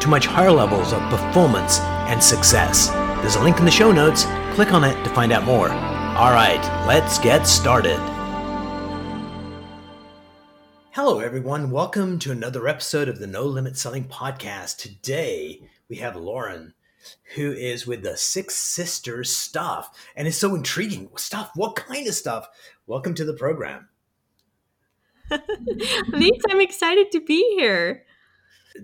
to much higher levels of performance and success. There's a link in the show notes. Click on it to find out more. All right, let's get started. Hello, everyone. Welcome to another episode of the No Limit Selling Podcast. Today, we have Lauren, who is with the Six Sisters stuff. And it's so intriguing. Stuff? What kind of stuff? Welcome to the program. Thanks. I'm excited to be here.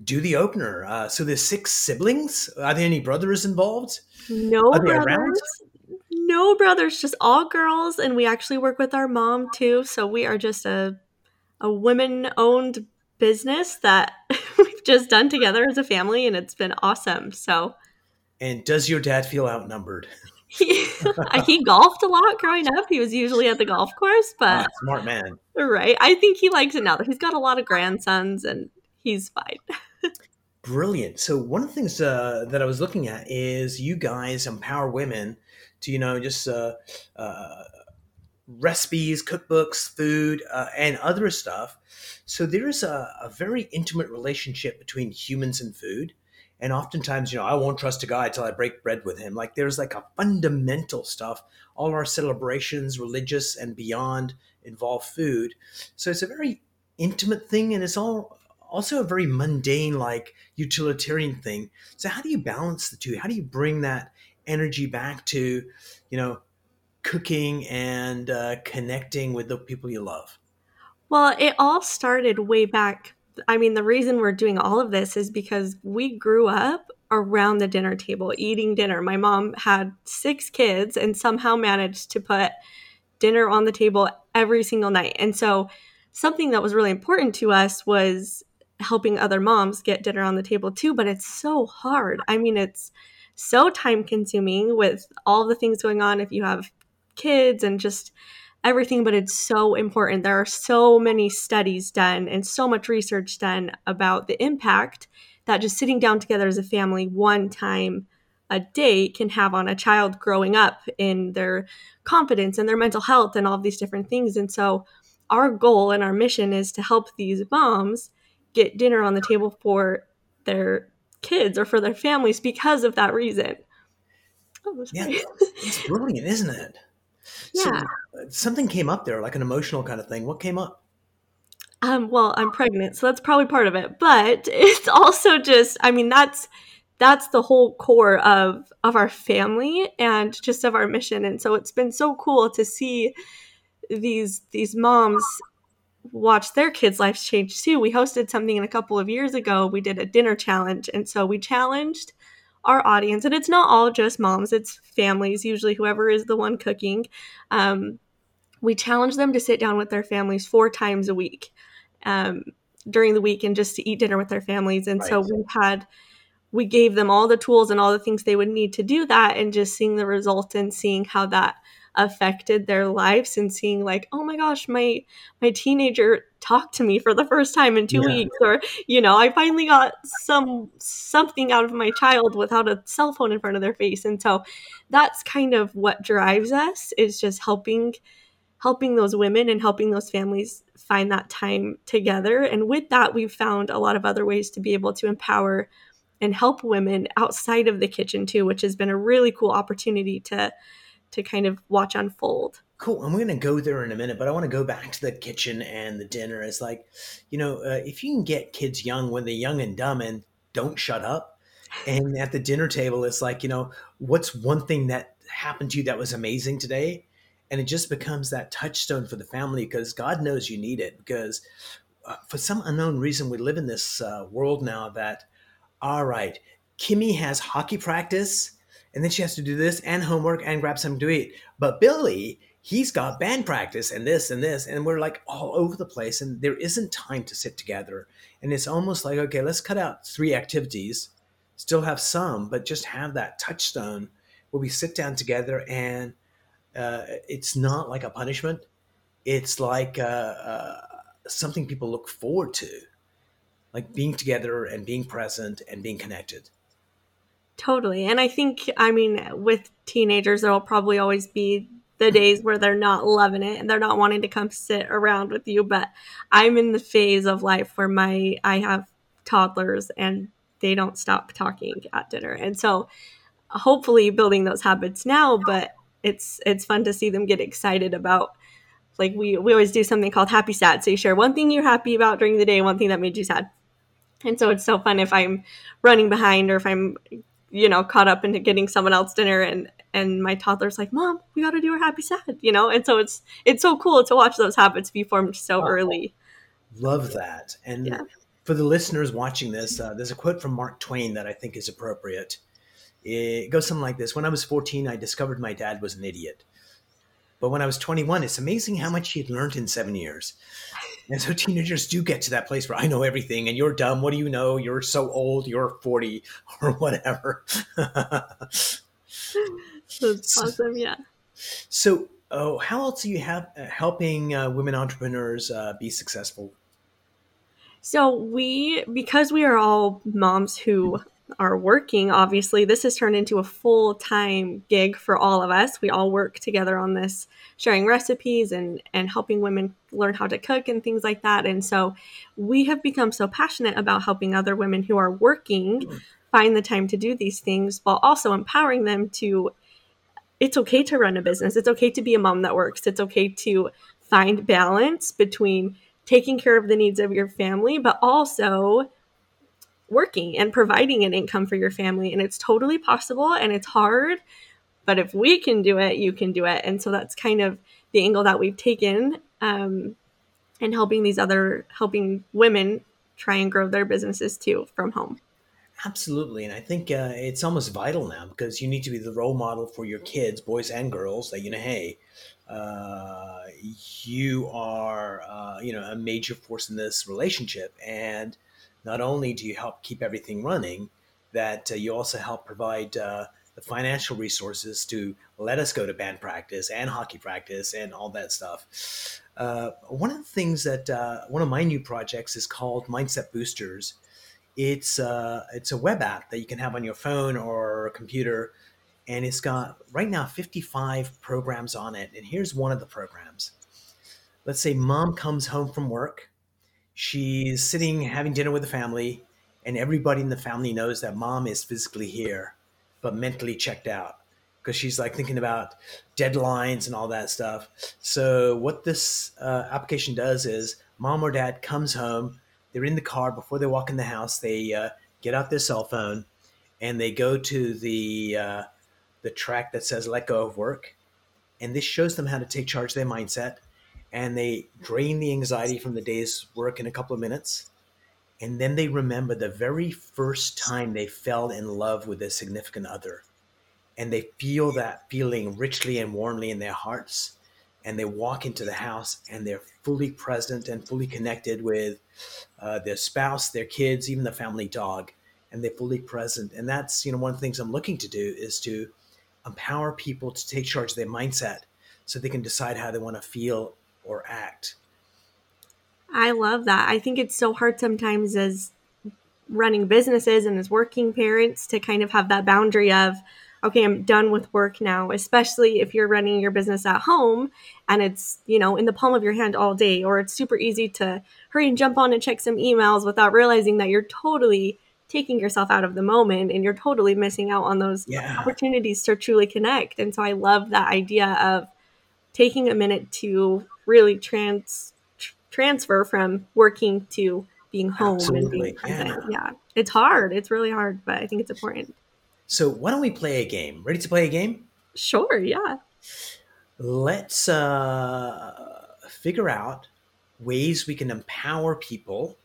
Do the opener. Uh, so there's six siblings. Are there any brothers involved? No brothers. No brothers, just all girls, and we actually work with our mom too. So we are just a a women owned business that we've just done together as a family, and it's been awesome. So. And does your dad feel outnumbered? he, he golfed a lot growing up. He was usually at the golf course, but ah, smart man. Right. I think he likes it now that he's got a lot of grandsons and he's fine. Brilliant. So one of the things uh, that I was looking at is you guys empower women to, you know, just uh, uh, recipes, cookbooks, food, uh, and other stuff. So there's a, a very intimate relationship between humans and food and oftentimes you know i won't trust a guy until i break bread with him like there's like a fundamental stuff all our celebrations religious and beyond involve food so it's a very intimate thing and it's all also a very mundane like utilitarian thing so how do you balance the two how do you bring that energy back to you know cooking and uh, connecting with the people you love well it all started way back I mean, the reason we're doing all of this is because we grew up around the dinner table eating dinner. My mom had six kids and somehow managed to put dinner on the table every single night. And so, something that was really important to us was helping other moms get dinner on the table too. But it's so hard. I mean, it's so time consuming with all the things going on if you have kids and just everything, but it's so important. There are so many studies done and so much research done about the impact that just sitting down together as a family one time a day can have on a child growing up in their confidence and their mental health and all of these different things. And so, our goal and our mission is to help these moms get dinner on the table for their kids or for their families because of that reason. Oh, yeah, it's brilliant, isn't it? Yeah. So, something came up there, like an emotional kind of thing. What came up? Um, well, I'm pregnant, so that's probably part of it. But it's also just, I mean, that's that's the whole core of of our family and just of our mission. And so it's been so cool to see these these moms watch their kids' lives change too. We hosted something in a couple of years ago. We did a dinner challenge, and so we challenged our audience, and it's not all just moms, it's families, usually whoever is the one cooking. Um, we challenge them to sit down with their families four times a week um, during the week and just to eat dinner with their families. And right. so we had, we gave them all the tools and all the things they would need to do that, and just seeing the result and seeing how that affected their lives and seeing like oh my gosh my my teenager talked to me for the first time in two yeah. weeks or you know i finally got some something out of my child without a cell phone in front of their face and so that's kind of what drives us is just helping helping those women and helping those families find that time together and with that we've found a lot of other ways to be able to empower and help women outside of the kitchen too which has been a really cool opportunity to to kind of watch unfold. Cool. We're going to go there in a minute, but I want to go back to the kitchen and the dinner. It's like, you know, uh, if you can get kids young when they're young and dumb and don't shut up, and at the dinner table, it's like, you know, what's one thing that happened to you that was amazing today? And it just becomes that touchstone for the family because God knows you need it. Because uh, for some unknown reason, we live in this uh, world now that, all right, Kimmy has hockey practice and then she has to do this and homework and grab something to eat. But Billy, he's got band practice and this and this, and we're like all over the place, and there isn't time to sit together. And it's almost like, okay, let's cut out three activities still have some, but just have that touchstone where we sit down together and uh, it's not like a punishment. It's like uh, uh, something people look forward to, like being together and being present and being connected. Totally. And I think, I mean, with teenagers, there'll probably always be the days where they're not loving it and they're not wanting to come sit around with you. But I'm in the phase of life where my, I have toddlers and they don't stop talking at dinner. And so hopefully building those habits now, but it's, it's fun to see them get excited about like we, we always do something called happy sad. So you share one thing you're happy about during the day, one thing that made you sad. And so it's so fun if I'm running behind or if I'm you know caught up into getting someone else dinner and and my toddler's like mom we got to do our happy sad you know? And so it's it's so cool to watch those habits be formed so oh, early. love that. And yeah. for the listeners watching this uh, there's a quote from mark twain that i think is appropriate. It goes something like this when i was 14 i discovered my dad was an idiot. But when i was 21 it's amazing how much he had learned in seven years and so teenagers do get to that place where I know everything and you're dumb. What do you know? You're so old. You're 40 or whatever. That's awesome. Yeah. So, oh, how else do you have uh, helping uh, women entrepreneurs uh, be successful? So we, because we are all moms who are working, obviously, this has turned into a full time gig for all of us. We all work together on this, sharing recipes and, and helping women learn how to cook and things like that. And so we have become so passionate about helping other women who are working find the time to do these things while also empowering them to. It's okay to run a business. It's okay to be a mom that works. It's okay to find balance between taking care of the needs of your family, but also working and providing an income for your family. And it's totally possible and it's hard. But if we can do it, you can do it. And so that's kind of the angle that we've taken um, and helping these other, helping women try and grow their businesses too from home. Absolutely. And I think uh, it's almost vital now because you need to be the role model for your kids, boys and girls, that, you know, hey, uh, you are, uh, you know, a major force in this relationship. And not only do you help keep everything running, that uh, you also help provide uh, the financial resources to let us go to band practice and hockey practice and all that stuff. Uh, one of the things that uh, one of my new projects is called Mindset Boosters. It's uh, it's a web app that you can have on your phone or computer, and it's got right now 55 programs on it. And here's one of the programs. Let's say mom comes home from work she's sitting having dinner with the family, and everybody in the family knows that mom is physically here, but mentally checked out because she's like thinking about deadlines and all that stuff. So, what this uh, application does is mom or dad comes home, they're in the car before they walk in the house, they uh, get out their cell phone and they go to the uh, the track that says "Let go of work," and this shows them how to take charge of their mindset and they drain the anxiety from the day's work in a couple of minutes. And then they remember the very first time they fell in love with a significant other. And they feel that feeling richly and warmly in their hearts. And they walk into the house and they're fully present and fully connected with uh, their spouse, their kids, even the family dog. And they're fully present. And that's, you know, one of the things I'm looking to do is to empower people to take charge of their mindset so they can decide how they want to feel or act. I love that. I think it's so hard sometimes as running businesses and as working parents to kind of have that boundary of, okay, I'm done with work now, especially if you're running your business at home and it's, you know, in the palm of your hand all day, or it's super easy to hurry and jump on and check some emails without realizing that you're totally taking yourself out of the moment and you're totally missing out on those yeah. opportunities to truly connect. And so I love that idea of taking a minute to really trans tr- transfer from working to being home Absolutely. and being present. Yeah. yeah. It's hard. It's really hard, but I think it's important. So why don't we play a game? Ready to play a game? Sure, yeah. Let's uh, figure out ways we can empower people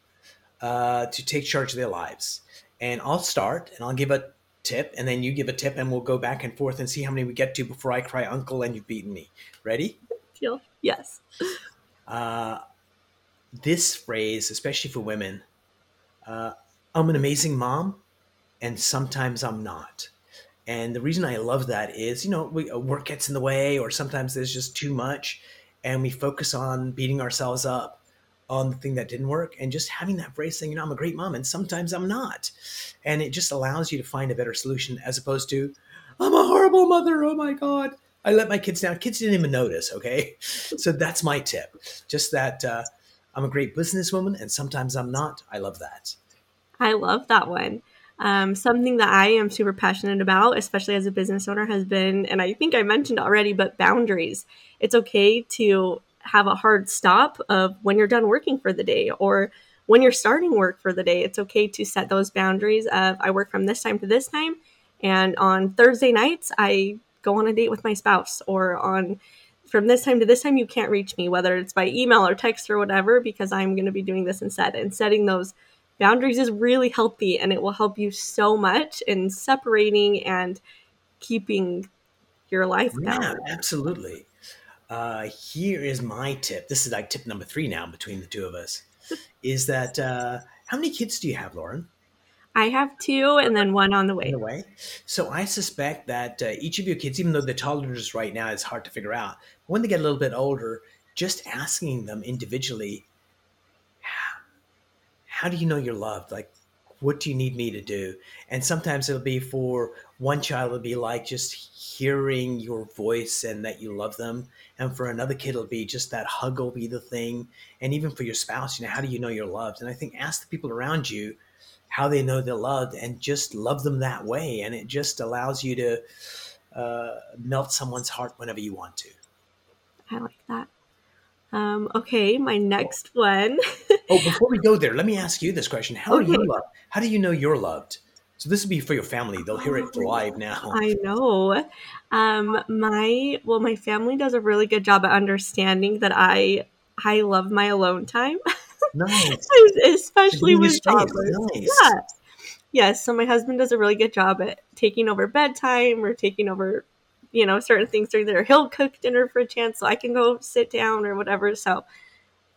uh, to take charge of their lives. And I'll start and I'll give a tip, and then you give a tip, and we'll go back and forth and see how many we get to before I cry uncle and you've beaten me. Ready? Deal. Yes. Uh, this phrase, especially for women, uh, I'm an amazing mom, and sometimes I'm not. And the reason I love that is, you know, we, work gets in the way, or sometimes there's just too much, and we focus on beating ourselves up on the thing that didn't work, and just having that phrase saying, you know, I'm a great mom, and sometimes I'm not, and it just allows you to find a better solution as opposed to, I'm a horrible mother. Oh my god, I let my kids down. Kids didn't even notice. Okay, so that's my tip. Just that uh, I'm a great businesswoman, and sometimes I'm not. I love that. I love that one. Um, something that I am super passionate about, especially as a business owner, has been, and I think I mentioned already, but boundaries. It's okay to have a hard stop of when you're done working for the day or when you're starting work for the day. It's okay to set those boundaries of I work from this time to this time, and on Thursday nights I go on a date with my spouse, or on from this time to this time you can't reach me, whether it's by email or text or whatever, because I'm going to be doing this instead, and setting those boundaries is really healthy and it will help you so much in separating and keeping your life yeah, absolutely. Uh, here is my tip. This is like tip number three now between the two of us. is that uh, how many kids do you have, Lauren? I have two, and then one on the way. On the way. So I suspect that uh, each of your kids, even though they're toddlers right now, is hard to figure out. When they get a little bit older, just asking them individually how do you know you're loved? Like, what do you need me to do? And sometimes it'll be for one child, it'll be like just hearing your voice and that you love them. And for another kid, it'll be just that hug will be the thing. And even for your spouse, you know, how do you know you're loved? And I think ask the people around you how they know they're loved and just love them that way. And it just allows you to uh, melt someone's heart whenever you want to. I like that. Um, okay, my next one. oh, before we go there, let me ask you this question: How okay. are you loved? How do you know you're loved? So this would be for your family. They'll hear it live now. I know. Um, my well, my family does a really good job at understanding that I I love my alone time. Nice. Especially with toddlers. Nice. Yeah. Yes. So my husband does a really good job at taking over bedtime or taking over you know, certain things are there. He'll cook dinner for a chance so I can go sit down or whatever. So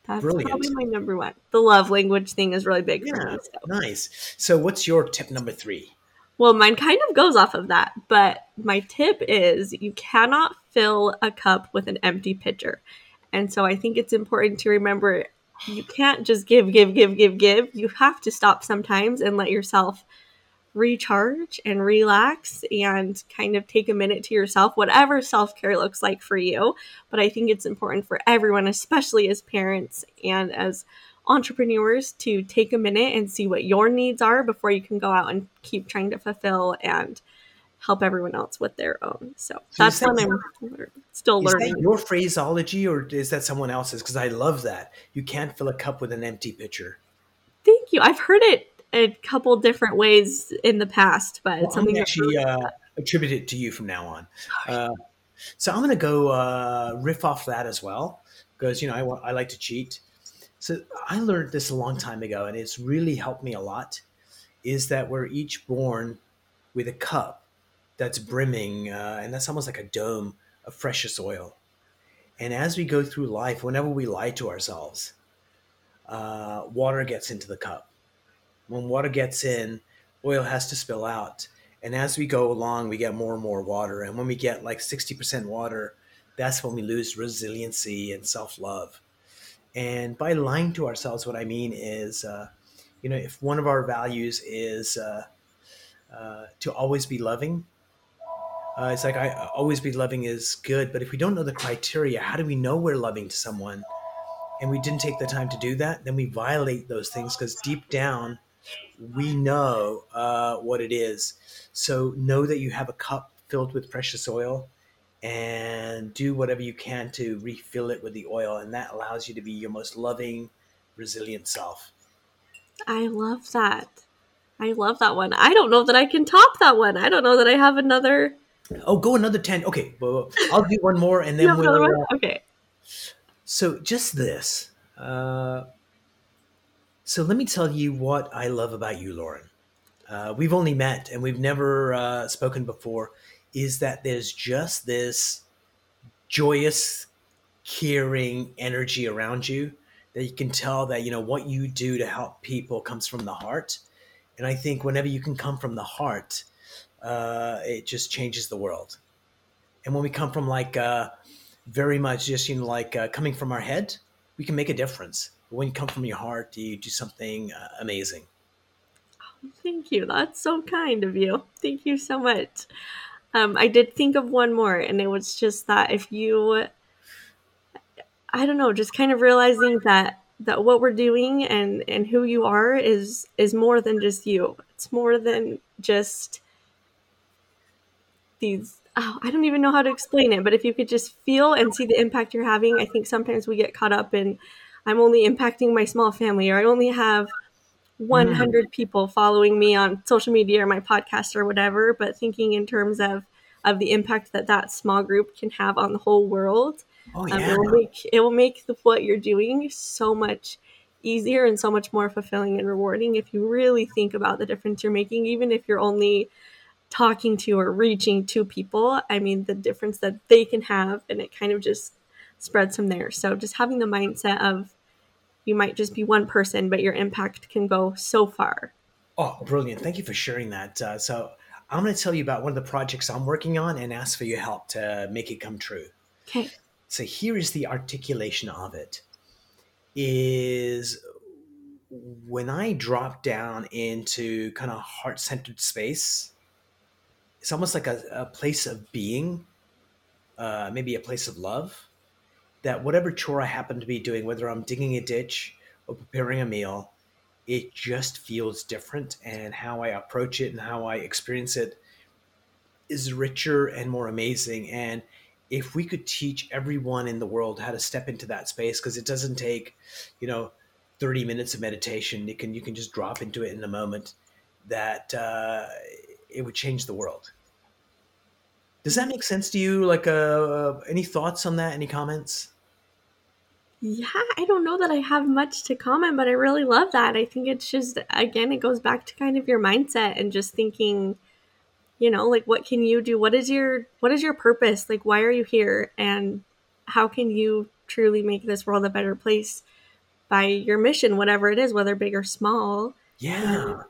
that's Brilliant. probably my number one. The love language thing is really big yeah, for me. So. Nice. So what's your tip number three? Well, mine kind of goes off of that, but my tip is you cannot fill a cup with an empty pitcher. And so I think it's important to remember you can't just give, give, give, give, give. You have to stop sometimes and let yourself recharge and relax and kind of take a minute to yourself, whatever self care looks like for you. But I think it's important for everyone, especially as parents and as entrepreneurs, to take a minute and see what your needs are before you can go out and keep trying to fulfill and help everyone else with their own. So, that's what I'm still learning. your phraseology or is that someone else's? Because I love that. You can't fill a cup with an empty pitcher. Thank you. I've heard it a couple different ways in the past, but well, it's something I'm actually uh, attribute it to you from now on. Uh, so I'm going to go uh, riff off that as well because you know I want, I like to cheat. So I learned this a long time ago, and it's really helped me a lot. Is that we're each born with a cup that's brimming, uh, and that's almost like a dome of precious oil. And as we go through life, whenever we lie to ourselves, uh, water gets into the cup when water gets in, oil has to spill out. And as we go along, we get more and more water. And when we get like 60% water, that's when we lose resiliency and self love. And by lying to ourselves, what I mean is, uh, you know, if one of our values is uh, uh, to always be loving, uh, it's like I always be loving is good. But if we don't know the criteria, how do we know we're loving to someone? And we didn't take the time to do that, then we violate those things because deep down, we know uh, what it is. So know that you have a cup filled with precious oil and do whatever you can to refill it with the oil. And that allows you to be your most loving, resilient self. I love that. I love that one. I don't know that I can top that one. I don't know that I have another. Oh, go another 10. Okay. Well, I'll do one more and then we'll. Uh, okay. So just this. Uh, so let me tell you what I love about you, Lauren. Uh, we've only met and we've never uh, spoken before. Is that there's just this joyous, caring energy around you that you can tell that you know what you do to help people comes from the heart, And I think whenever you can come from the heart, uh, it just changes the world. And when we come from like uh, very much just you know like uh, coming from our head, we can make a difference. But when you come from your heart, you do something uh, amazing. Thank you. That's so kind of you. Thank you so much. Um, I did think of one more, and it was just that if you, I don't know, just kind of realizing that that what we're doing and and who you are is is more than just you. It's more than just these. Oh, I don't even know how to explain it, but if you could just feel and see the impact you're having, I think sometimes we get caught up in, I'm only impacting my small family, or I only have 100 mm. people following me on social media or my podcast or whatever, but thinking in terms of of the impact that that small group can have on the whole world. Oh, yeah. Um, it will make it will make the, what you're doing so much easier and so much more fulfilling and rewarding if you really think about the difference you're making, even if you're only talking to or reaching to people. I mean, the difference that they can have, and it kind of just spreads from there. So, just having the mindset of you might just be one person, but your impact can go so far. Oh, brilliant. Thank you for sharing that. Uh, so, I'm going to tell you about one of the projects I'm working on and ask for your help to make it come true. Okay. So, here is the articulation of it is when I drop down into kind of heart centered space, it's almost like a, a place of being, uh, maybe a place of love that whatever chore I happen to be doing, whether I'm digging a ditch or preparing a meal, it just feels different. And how I approach it and how I experience it is richer and more amazing. And if we could teach everyone in the world how to step into that space, because it doesn't take, you know, 30 minutes of meditation, you can you can just drop into it in a moment, that uh, it would change the world. Does that make sense to you? Like, uh, any thoughts on that? Any comments? Yeah, I don't know that I have much to comment, but I really love that. I think it's just, again, it goes back to kind of your mindset and just thinking, you know, like what can you do? What is your what is your purpose? Like why are you here? And how can you truly make this world a better place by your mission, whatever it is, whether big or small. Yeah.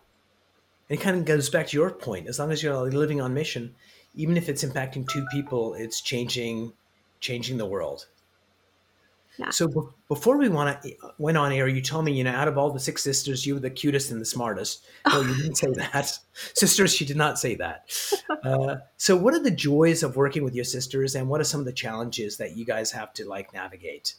It kind of goes back to your point. As long as you're living on mission, even if it's impacting two people, it's changing changing the world. Yeah. So be- before we want to went on air, you told me, you know, out of all the six sisters, you were the cutest and the smartest. No, you didn't say that. Sisters, she did not say that. Uh, so, what are the joys of working with your sisters, and what are some of the challenges that you guys have to like navigate?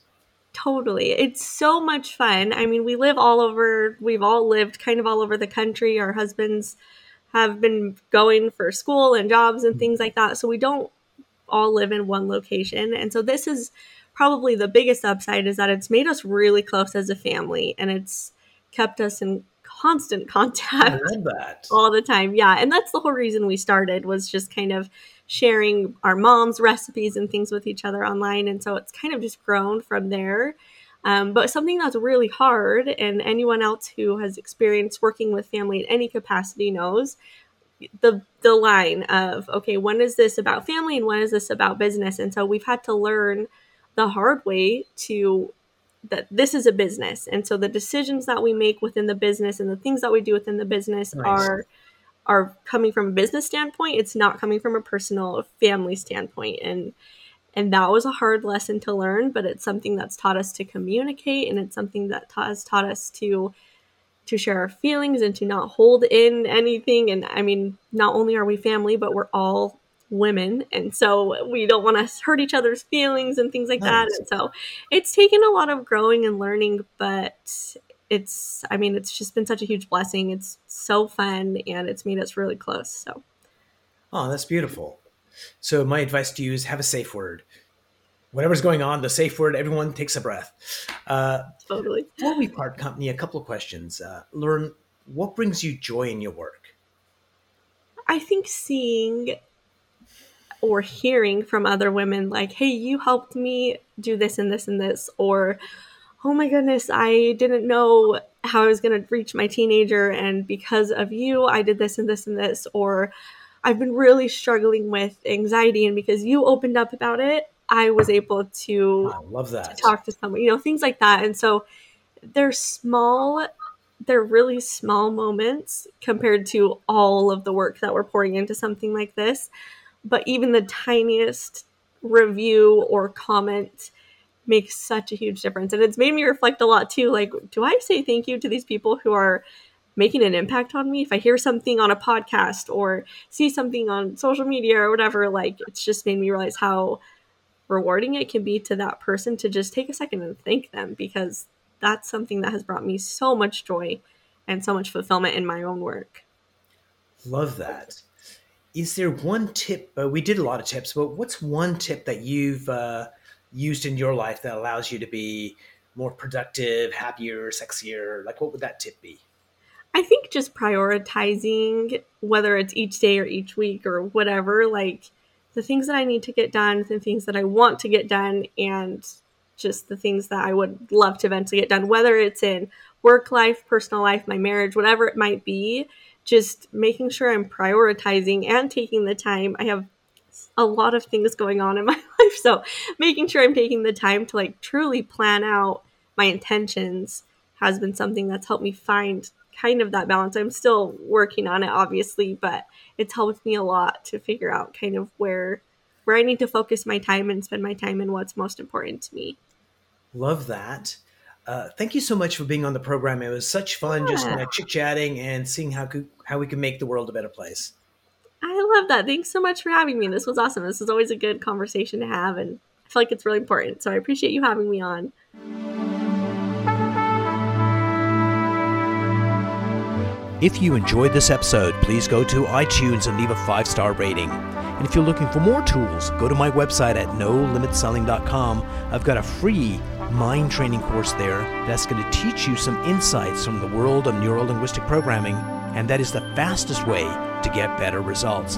Totally. It's so much fun. I mean, we live all over, we've all lived kind of all over the country. Our husbands have been going for school and jobs and things like that. So we don't all live in one location. And so this is probably the biggest upside is that it's made us really close as a family and it's kept us in constant contact all the time. Yeah, and that's the whole reason we started was just kind of sharing our mom's recipes and things with each other online and so it's kind of just grown from there. Um, but something that's really hard, and anyone else who has experienced working with family in any capacity knows the the line of okay, when is this about family and when is this about business? And so we've had to learn the hard way to that this is a business and so the decisions that we make within the business and the things that we do within the business nice. are are coming from a business standpoint it's not coming from a personal family standpoint. And and that was a hard lesson to learn but it's something that's taught us to communicate and it's something that has taught us to to share our feelings and to not hold in anything. And i mean not only are we family but we're all women. And so we don't want to hurt each other's feelings and things like nice. that and so it's taken a lot of growing and learning but it's i mean it's just been such a huge blessing. It's so fun and it's made us really close so. Oh that's beautiful. So my advice to you is have a safe word. Whatever's going on the safe word everyone takes a breath. Uh, totally. before we part company a couple of questions. Uh, Lauren what brings you joy in your work? I think seeing or hearing from other women like hey you helped me do this and this and this or oh my goodness i didn't know how i was going to reach my teenager and because of you i did this and this and this or i've been really struggling with anxiety and because you opened up about it i was able to I love that to talk to someone you know things like that and so they're small they're really small moments compared to all of the work that we're pouring into something like this. But even the tiniest review or comment makes such a huge difference. And it's made me reflect a lot too. Like, do I say thank you to these people who are making an impact on me? If I hear something on a podcast or see something on social media or whatever, like, it's just made me realize how rewarding it can be to that person to just take a second and thank them because that's something that has brought me so much joy and so much fulfillment in my own work. Love that. Is there one tip? Uh, we did a lot of tips, but what's one tip that you've uh, used in your life that allows you to be more productive, happier, sexier? Like, what would that tip be? I think just prioritizing, whether it's each day or each week or whatever, like the things that I need to get done, the things that I want to get done, and just the things that I would love to eventually get done, whether it's in work life, personal life, my marriage, whatever it might be, just making sure I'm prioritizing and taking the time. I have a lot of things going on in my life, so making sure I'm taking the time to like truly plan out my intentions has been something that's helped me find kind of that balance. I'm still working on it, obviously, but it's helped me a lot to figure out kind of where where I need to focus my time and spend my time and what's most important to me. Love that. Uh, thank you so much for being on the program. It was such fun yeah. just kind of chit chatting and seeing how how we can make the world a better place. I love that. Thanks so much for having me. This was awesome. This is always a good conversation to have, and I feel like it's really important. So I appreciate you having me on. If you enjoyed this episode, please go to iTunes and leave a five star rating. And if you're looking for more tools, go to my website at nolimitselling.com. I've got a free mind training course there that's going to teach you some insights from the world of neuro linguistic programming, and that is the fastest way to get better results.